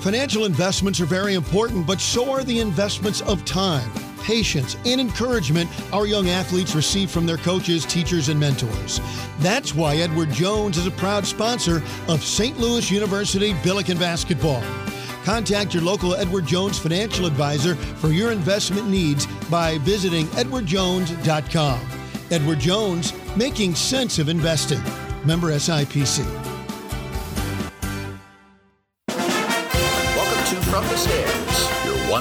Financial investments are very important, but so are the investments of time, patience, and encouragement our young athletes receive from their coaches, teachers, and mentors. That's why Edward Jones is a proud sponsor of St. Louis University Billiken Basketball. Contact your local Edward Jones financial advisor for your investment needs by visiting edwardjones.com. Edward Jones, making sense of investing. Member SIPC.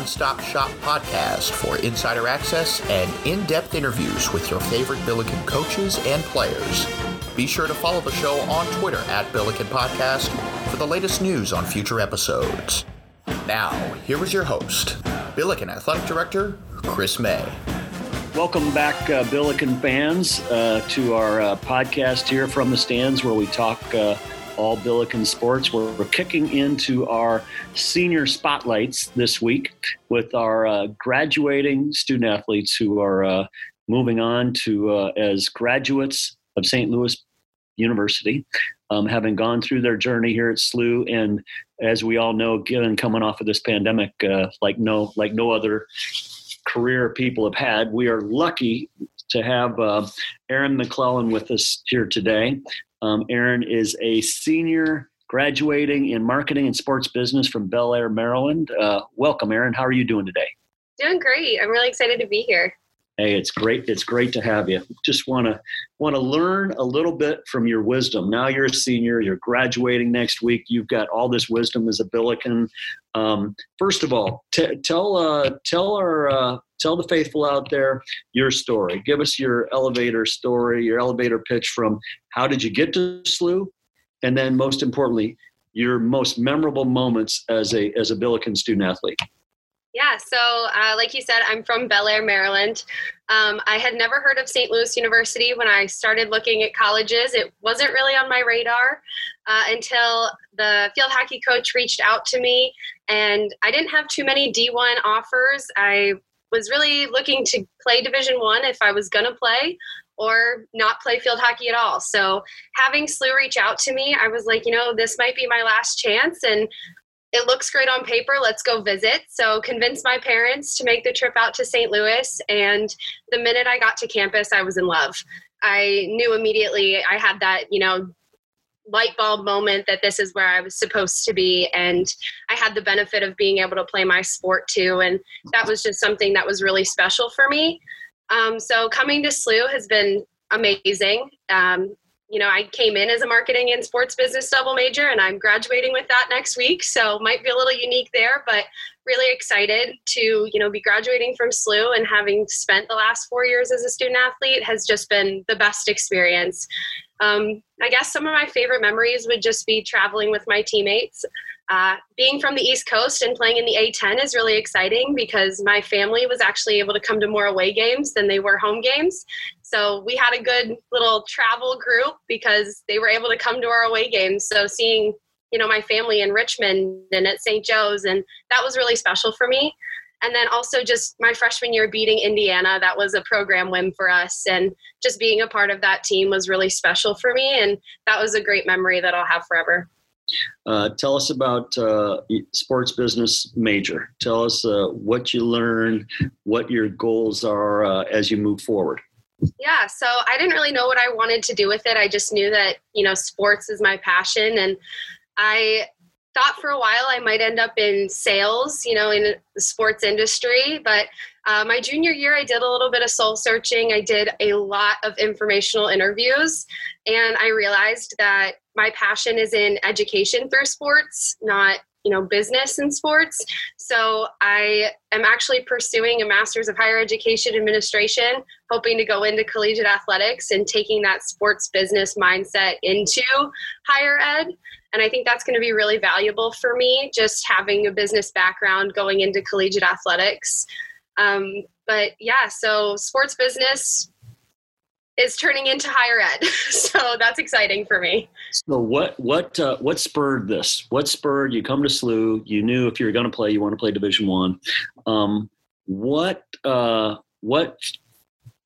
Stands, your one stop shop podcast for insider access and in depth interviews with your favorite Billiken coaches and players. Be sure to follow the show on Twitter at Billiken Podcast for the latest news on future episodes. Now, here is your host, Billiken Athletic Director Chris May. Welcome back, uh, Billiken fans, uh, to our uh, podcast here from the stands where we talk uh, all Billiken sports. We're, we're, kicking into our senior spotlights this week with our uh, graduating student athletes who are uh, moving on to as graduates of St. Louis University, um, having gone through their journey here at SLU, and as we all know, given coming off of this pandemic, uh, like no like no other career people have had, we are lucky to have uh, Erin McClellan with us here today. Um, Erin is a senior graduating in marketing and sports business from Bel Air, Maryland. Uh, welcome, Erin. How are you doing today? Doing great. I'm really excited to be here. Hey, it's great. It's great to have you. Just want to want to learn a little bit from your wisdom. Now you're a senior. You're graduating next week. You've got all this wisdom as a Billiken. Um, first of all, t- tell uh, tell our uh, tell the faithful out there your story. Give us your elevator story, your elevator pitch from how did you get to SLU, and then most importantly, your most memorable moments as a as a Billiken student athlete. Yeah, so uh, like you said, I'm from Bel Air, Maryland. Um, I had never heard of St. Louis University when I started looking at colleges. It wasn't really on my radar uh, until the field hockey coach reached out to me, and I didn't have too many D1 offers. I was really looking to play Division One if I was gonna play, or not play field hockey at all. So having SLU reach out to me, I was like, you know, this might be my last chance, and it looks great on paper. Let's go visit. So convinced my parents to make the trip out to St. Louis. And the minute I got to campus, I was in love. I knew immediately I had that, you know, light bulb moment that this is where I was supposed to be. And I had the benefit of being able to play my sport too. And that was just something that was really special for me. Um, so coming to SLU has been amazing. Um, you know, I came in as a marketing and sports business double major, and I'm graduating with that next week. So might be a little unique there, but really excited to you know be graduating from SLU and having spent the last four years as a student athlete has just been the best experience. Um, I guess some of my favorite memories would just be traveling with my teammates. Uh, being from the East Coast and playing in the A10 is really exciting because my family was actually able to come to more away games than they were home games. So we had a good little travel group because they were able to come to our away games. So seeing, you know, my family in Richmond and at St. Joe's, and that was really special for me. And then also just my freshman year beating Indiana, that was a program win for us. And just being a part of that team was really special for me. And that was a great memory that I'll have forever. Uh, tell us about uh, sports business major. Tell us uh, what you learned, what your goals are uh, as you move forward. Yeah, so I didn't really know what I wanted to do with it. I just knew that, you know, sports is my passion. And I thought for a while I might end up in sales, you know, in the sports industry. But uh, my junior year, I did a little bit of soul searching. I did a lot of informational interviews. And I realized that my passion is in education through sports, not you know business and sports so i am actually pursuing a master's of higher education administration hoping to go into collegiate athletics and taking that sports business mindset into higher ed and i think that's going to be really valuable for me just having a business background going into collegiate athletics um, but yeah so sports business is turning into higher ed. so that's exciting for me. So what what uh, what spurred this? What spurred you come to SLU? You knew if you were going to play, you want to play Division One. Um, what uh, what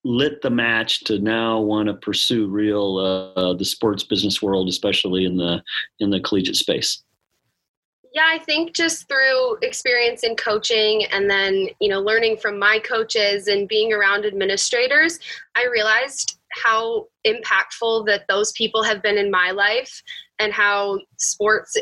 lit the match to now want to pursue real uh, the sports business world, especially in the in the collegiate space? Yeah, I think just through experience in coaching and then, you know, learning from my coaches and being around administrators, I realized how impactful that those people have been in my life and how sports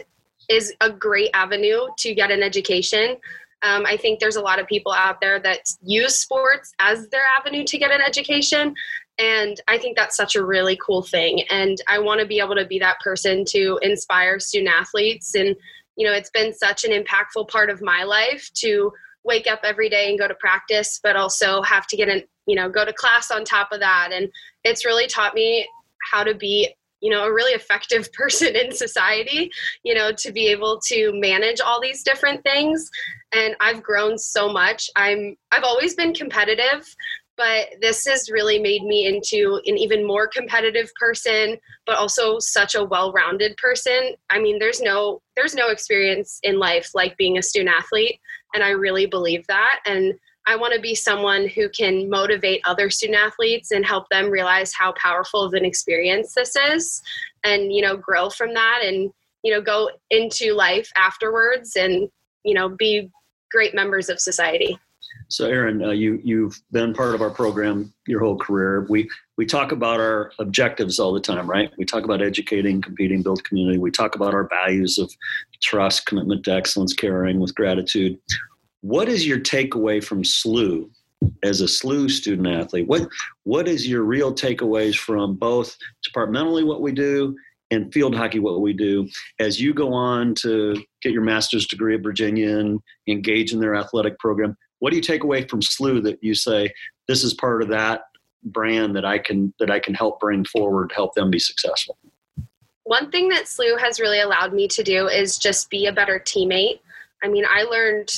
is a great avenue to get an education. Um, I think there's a lot of people out there that use sports as their avenue to get an education. And I think that's such a really cool thing. And I want to be able to be that person to inspire student athletes. And, you know, it's been such an impactful part of my life to wake up every day and go to practice, but also have to get in, you know, go to class on top of that. And it's really taught me how to be you know a really effective person in society you know to be able to manage all these different things. And i've grown so much. I'm i've always been competitive but this has really made me into an even more competitive person but also such a well-rounded person. I mean there's no there's no experience in life like being a student athlete and i really believe that. And I want to be someone who can motivate other student athletes and help them realize how powerful of an experience this is and, you know, grow from that and, you know, go into life afterwards and, you know, be great members of society. So, Erin, uh, you you've been part of our program your whole career. We we talk about our objectives all the time, right? We talk about educating, competing, build community. We talk about our values of trust, commitment to excellence, caring with gratitude. What is your takeaway from SLU as a SLU student athlete? What what is your real takeaways from both departmentally what we do and field hockey what we do as you go on to get your master's degree at Virginia and engage in their athletic program? What do you take away from SLU that you say this is part of that brand that I can that I can help bring forward, help them be successful? One thing that SLU has really allowed me to do is just be a better teammate. I mean, I learned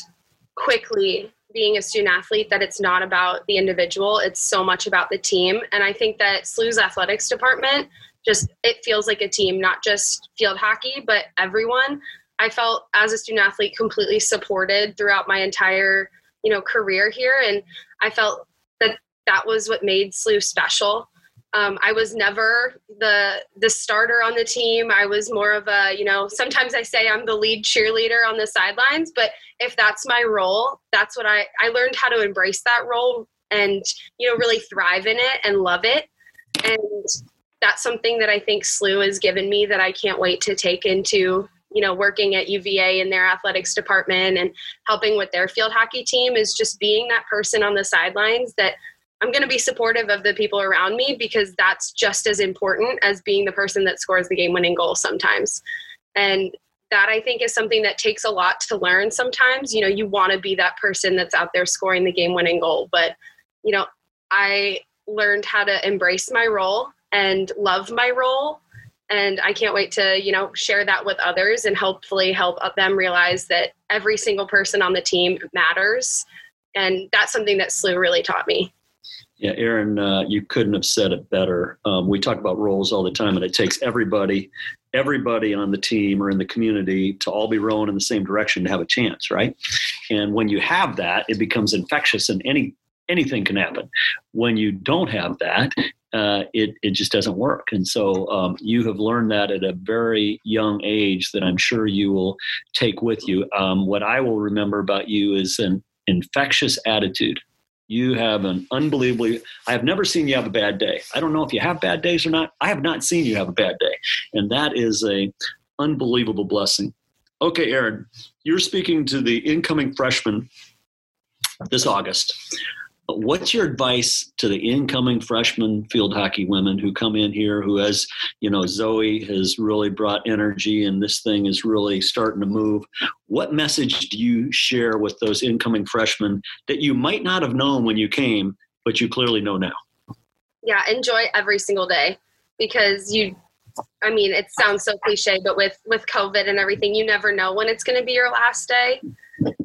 quickly being a student athlete that it's not about the individual it's so much about the team. And i think that SLU's athletics department just it feels like a team not just field hockey but everyone. I felt as a student athlete completely supported throughout my entire you know career here. And i felt that that was what made SLU special um, I was never the the starter on the team. I was more of a, you know, sometimes I say I'm the lead cheerleader on the sidelines, but if that's my role, that's what I I learned how to embrace that role and, you know, really thrive in it and love it. And that's something that I think SLU has given me that I can't wait to take into, you know, working at UVA in their athletics department and helping with their field hockey team is just being that person on the sidelines that I'm going to be supportive of the people around me because that's just as important as being the person that scores the game winning goal sometimes. And that I think is something that takes a lot to learn sometimes. You know, you want to be that person that's out there scoring the game winning goal. But, you know, I learned how to embrace my role and love my role. And I can't wait to, you know, share that with others and hopefully help them realize that every single person on the team matters. And that's something that SLU really taught me. Yeah, Erin, uh, you couldn't have said it better. Um, we talk about roles all the time, and it takes everybody, everybody on the team or in the community to all be rowing in the same direction to have a chance, right? And when you have that, it becomes infectious, and any anything can happen. When you don't have that, uh, it it just doesn't work. And so um, you have learned that at a very young age that I'm sure you will take with you. Um, what I will remember about you is an infectious attitude you have an unbelievably, I have never seen you have a bad day. I don't know if you have bad days or not. I have not seen you have a bad day. And that is a unbelievable blessing. Okay, Erin, you're speaking to the incoming freshman this August. What's your advice to the incoming freshman field hockey women who come in here who has, you know, Zoe has really brought energy and this thing is really starting to move. What message do you share with those incoming freshmen that you might not have known when you came, but you clearly know now? Yeah, enjoy every single day because you I mean, it sounds so cliche, but with with COVID and everything, you never know when it's going to be your last day.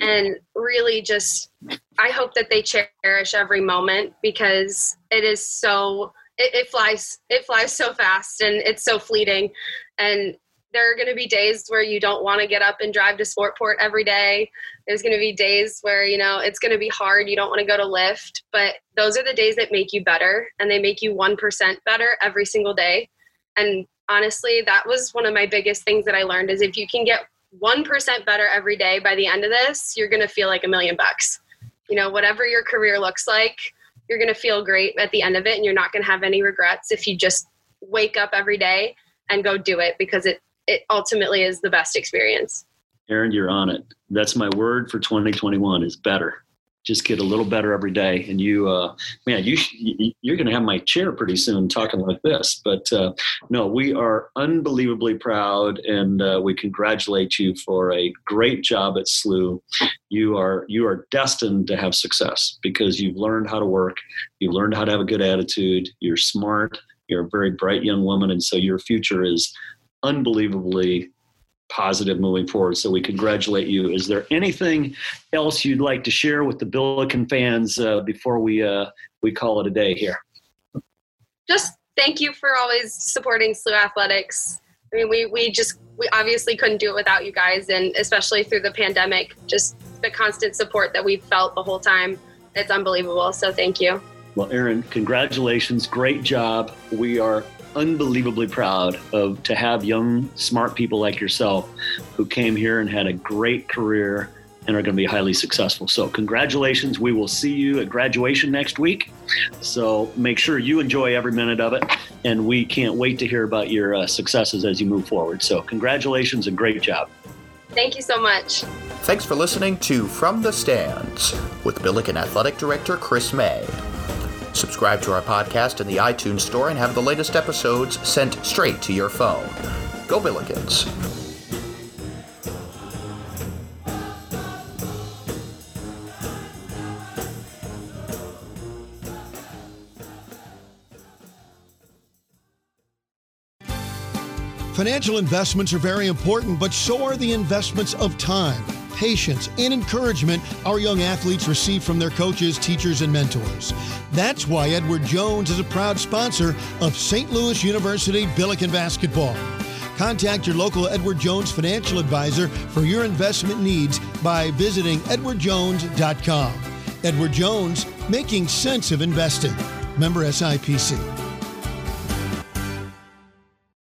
And really, just I hope that they cherish every moment because it is so it, it flies it flies so fast and it's so fleeting. And there are going to be days where you don't want to get up and drive to Sportport every day. There's going to be days where you know it's going to be hard. You don't want to go to lift, but those are the days that make you better, and they make you one percent better every single day. And honestly, that was one of my biggest things that I learned is if you can get 1% better every day by the end of this, you're going to feel like a million bucks. You know, whatever your career looks like, you're going to feel great at the end of it and you're not going to have any regrets if you just wake up every day and go do it because it it ultimately is the best experience. Erin, you're on it. That's my word for 2021 is better just get a little better every day. And you, uh, man, you you're going to have my chair pretty soon talking like this. But uh, no, we are unbelievably proud, and uh, we congratulate you for a great job at SLU. You are you are destined to have success because you've learned how to work, you've learned how to have a good attitude, you're smart, you're a very bright young woman, and so your future is unbelievably positive moving forward. So we congratulate you. Is there anything else you'd like to share with the Billiken fans uh, before we uh, we call it a day here? Just thank you for always supporting SLU Athletics. I mean, we we just we obviously couldn't do it without you guys, and especially through the pandemic, just the constant support that we've felt the whole time. It's unbelievable. So thank you. Well, Erin, congratulations. Great job. We are unbelievably proud of to have young, smart people like yourself who came here and had a great career and are going to be highly successful. So, congratulations. We will see you at graduation next week. So, make sure you enjoy every minute of it. And we can't wait to hear about your uh, successes as you move forward. So, congratulations and great job. Thank you so much. Thanks for listening to From the Stands with Billiken Athletic Director Chris May. Subscribe to our podcast in the iTunes Store and have the latest episodes sent straight to your phone. Go Billikens! Financial investments are very important, but so are the investments of time patience, and encouragement our young athletes receive from their coaches, teachers, and mentors. That's why Edward Jones is a proud sponsor of St. Louis University Billiken Basketball. Contact your local Edward Jones financial advisor for your investment needs by visiting edwardjones.com. Edward Jones, making sense of investing. Member SIPC.